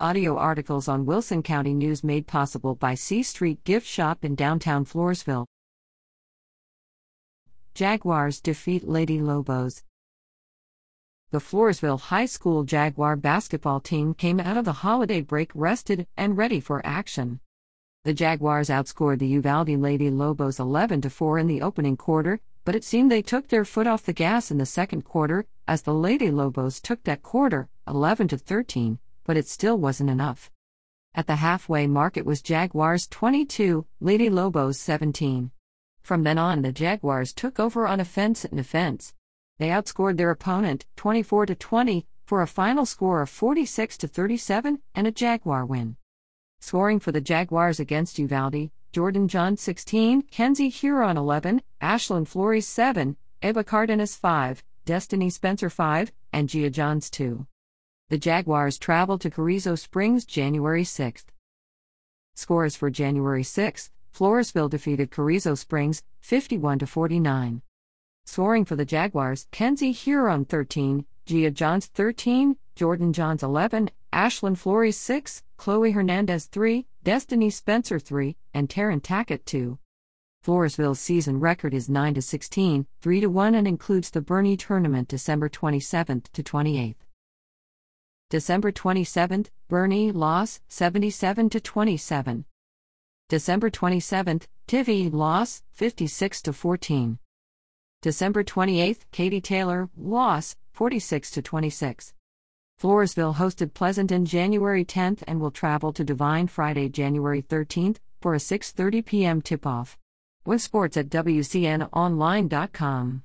Audio articles on Wilson County News made possible by C Street Gift Shop in downtown Floresville. Jaguars defeat Lady Lobos. The Floresville High School Jaguar basketball team came out of the holiday break rested and ready for action. The Jaguars outscored the Uvalde Lady Lobos 11 4 in the opening quarter, but it seemed they took their foot off the gas in the second quarter as the Lady Lobos took that quarter 11 13 but it still wasn't enough. At the halfway mark, it was Jaguars 22, Lady Lobos 17. From then on, the Jaguars took over on offense and defense. They outscored their opponent 24 to 20 for a final score of 46 to 37 and a Jaguar win. Scoring for the Jaguars against Uvalde, Jordan John 16, Kenzie Huron 11, Ashlyn Flores 7, Eva Cardenas 5, Destiny Spencer 5, and Gia Johns 2. The Jaguars travel to Carrizo Springs January 6. Scores for January 6. Floresville defeated Carrizo Springs 51 49. Scoring for the Jaguars: Kenzie Huron 13, Gia Johns 13, Jordan Johns 11, Ashlyn Flores 6, Chloe Hernandez 3, Destiny Spencer 3, and Taryn Tackett 2. Floresville's season record is 9 16, 3 1 and includes the Boerne tournament December 27 to 28. December 27, Boerne loss 77 to 27. December 27, Tivy loss 56 to 14. December 28, Katy Taylor loss 46 to 26. Floresville hosted Pleasant Pleasanton January 10th and will travel to Devine Friday, January 13th for a 6:30 p.m. tip-off. With sports at WCNOnline.com.